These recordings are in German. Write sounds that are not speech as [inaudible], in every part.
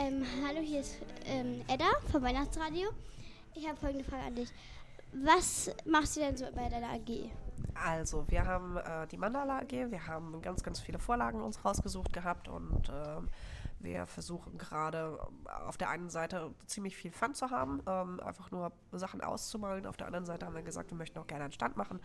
Ähm, hallo, hier ist ähm, Edda vom Weihnachtsradio. Ich habe folgende Frage an dich. Was machst du denn so bei deiner AG? Also, wir haben äh, die Mandala AG, wir haben ganz, ganz viele Vorlagen uns rausgesucht gehabt und ähm, wir versuchen gerade auf der einen Seite ziemlich viel Fun zu haben, ähm, einfach nur Sachen auszumalen. Auf der anderen Seite haben wir gesagt, wir möchten auch gerne einen Stand machen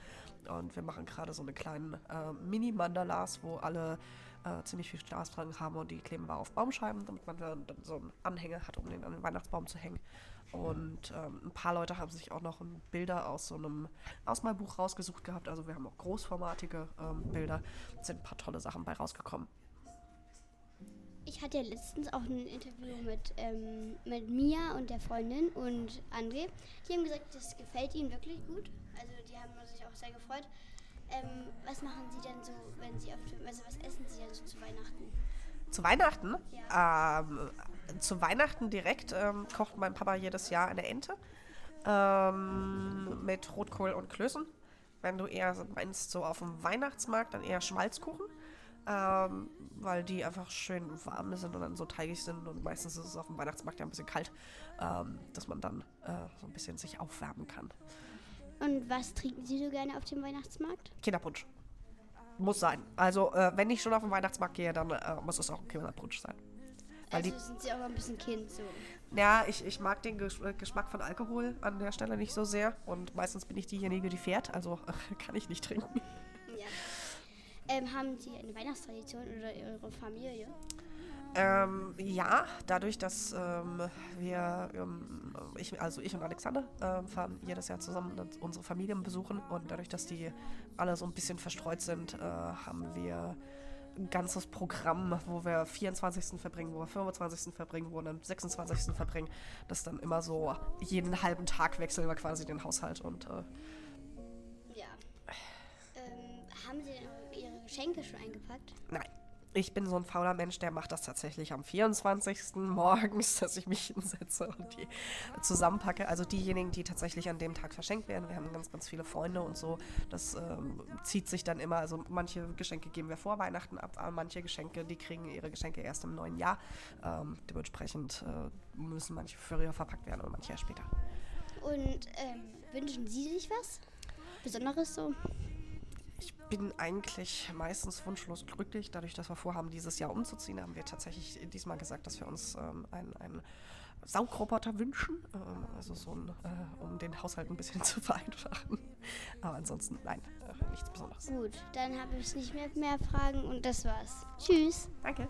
und wir machen gerade so eine kleinen äh, Mini-Mandalas, wo alle äh, ziemlich viel Spaß dran haben und die kleben wir auf Baumscheiben, damit man dann so einen Anhänger hat, um den an den Weihnachtsbaum zu hängen. Und ähm, ein paar Leute haben sich auch noch Bilder aus so einem Ausmalbuch rausgesucht gehabt. Also wir haben auch großformatige ähm, Bilder. Es sind ein paar tolle Sachen bei rausgekommen. Ich hatte ja letztens auch ein Interview mit, ähm, mit Mia und der Freundin und André. Die haben gesagt, das gefällt ihnen wirklich gut. Also die haben sich auch sehr gefreut. Ähm, was machen Sie denn so, wenn Sie auf dem, also was essen Sie denn so zu Weihnachten? Zu Weihnachten? Ja. Ähm, zu Weihnachten direkt ähm, kocht mein Papa jedes Jahr eine Ente ähm, mit Rotkohl und Klößen. Wenn du eher meinst, so auf dem Weihnachtsmarkt, dann eher Schmalzkuchen. Ähm, weil die einfach schön warm sind und dann so teigig sind und meistens ist es auf dem Weihnachtsmarkt ja ein bisschen kalt, ähm, dass man dann äh, so ein bisschen sich aufwärmen kann. Und was trinken Sie so gerne auf dem Weihnachtsmarkt? Kinderpunsch. Muss sein. Also, äh, wenn ich schon auf den Weihnachtsmarkt gehe, dann äh, muss es auch ein Kinderpunsch sein. Weil also sind Sie auch ein bisschen Kind so? Ja, ich, ich mag den äh, Geschmack von Alkohol an der Stelle nicht so sehr. Und meistens bin ich diejenige, die fährt. Also [laughs] kann ich nicht trinken. Ja. Ähm, haben Sie eine Weihnachtstradition oder Ihre Familie? Ähm, ja, dadurch, dass ähm, wir, ähm, ich, also ich und Alexander äh, fahren jedes Jahr zusammen unsere Familien besuchen und dadurch, dass die alle so ein bisschen verstreut sind, äh, haben wir ein ganzes Programm, wo wir 24. verbringen, wo wir 25. verbringen, wo wir dann 26. verbringen. Das dann immer so jeden halben Tag wechseln wir quasi den Haushalt und äh, ja. Ähm, haben Sie denn Ihre Geschenke schon eingepackt? Nein. Ich bin so ein fauler Mensch, der macht das tatsächlich am 24. morgens, [laughs] dass ich mich hinsetze und die zusammenpacke. Also diejenigen, die tatsächlich an dem Tag verschenkt werden. Wir haben ganz, ganz viele Freunde und so. Das ähm, zieht sich dann immer. Also manche Geschenke geben wir vor Weihnachten ab, aber manche Geschenke, die kriegen ihre Geschenke erst im neuen Jahr. Ähm, dementsprechend äh, müssen manche früher verpackt werden und manche erst später. Und ähm, wünschen Sie sich was? Besonderes so? bin eigentlich meistens wunschlos glücklich. Dadurch, dass wir vorhaben, dieses Jahr umzuziehen, haben wir tatsächlich diesmal gesagt, dass wir uns ähm, einen, einen Saugroboter wünschen. Ähm, also so ein, äh, um den Haushalt ein bisschen [laughs] zu vereinfachen. Aber ansonsten, nein, äh, nichts Besonderes. Gut, dann habe ich nicht mehr, mehr Fragen und das war's. Tschüss. Danke.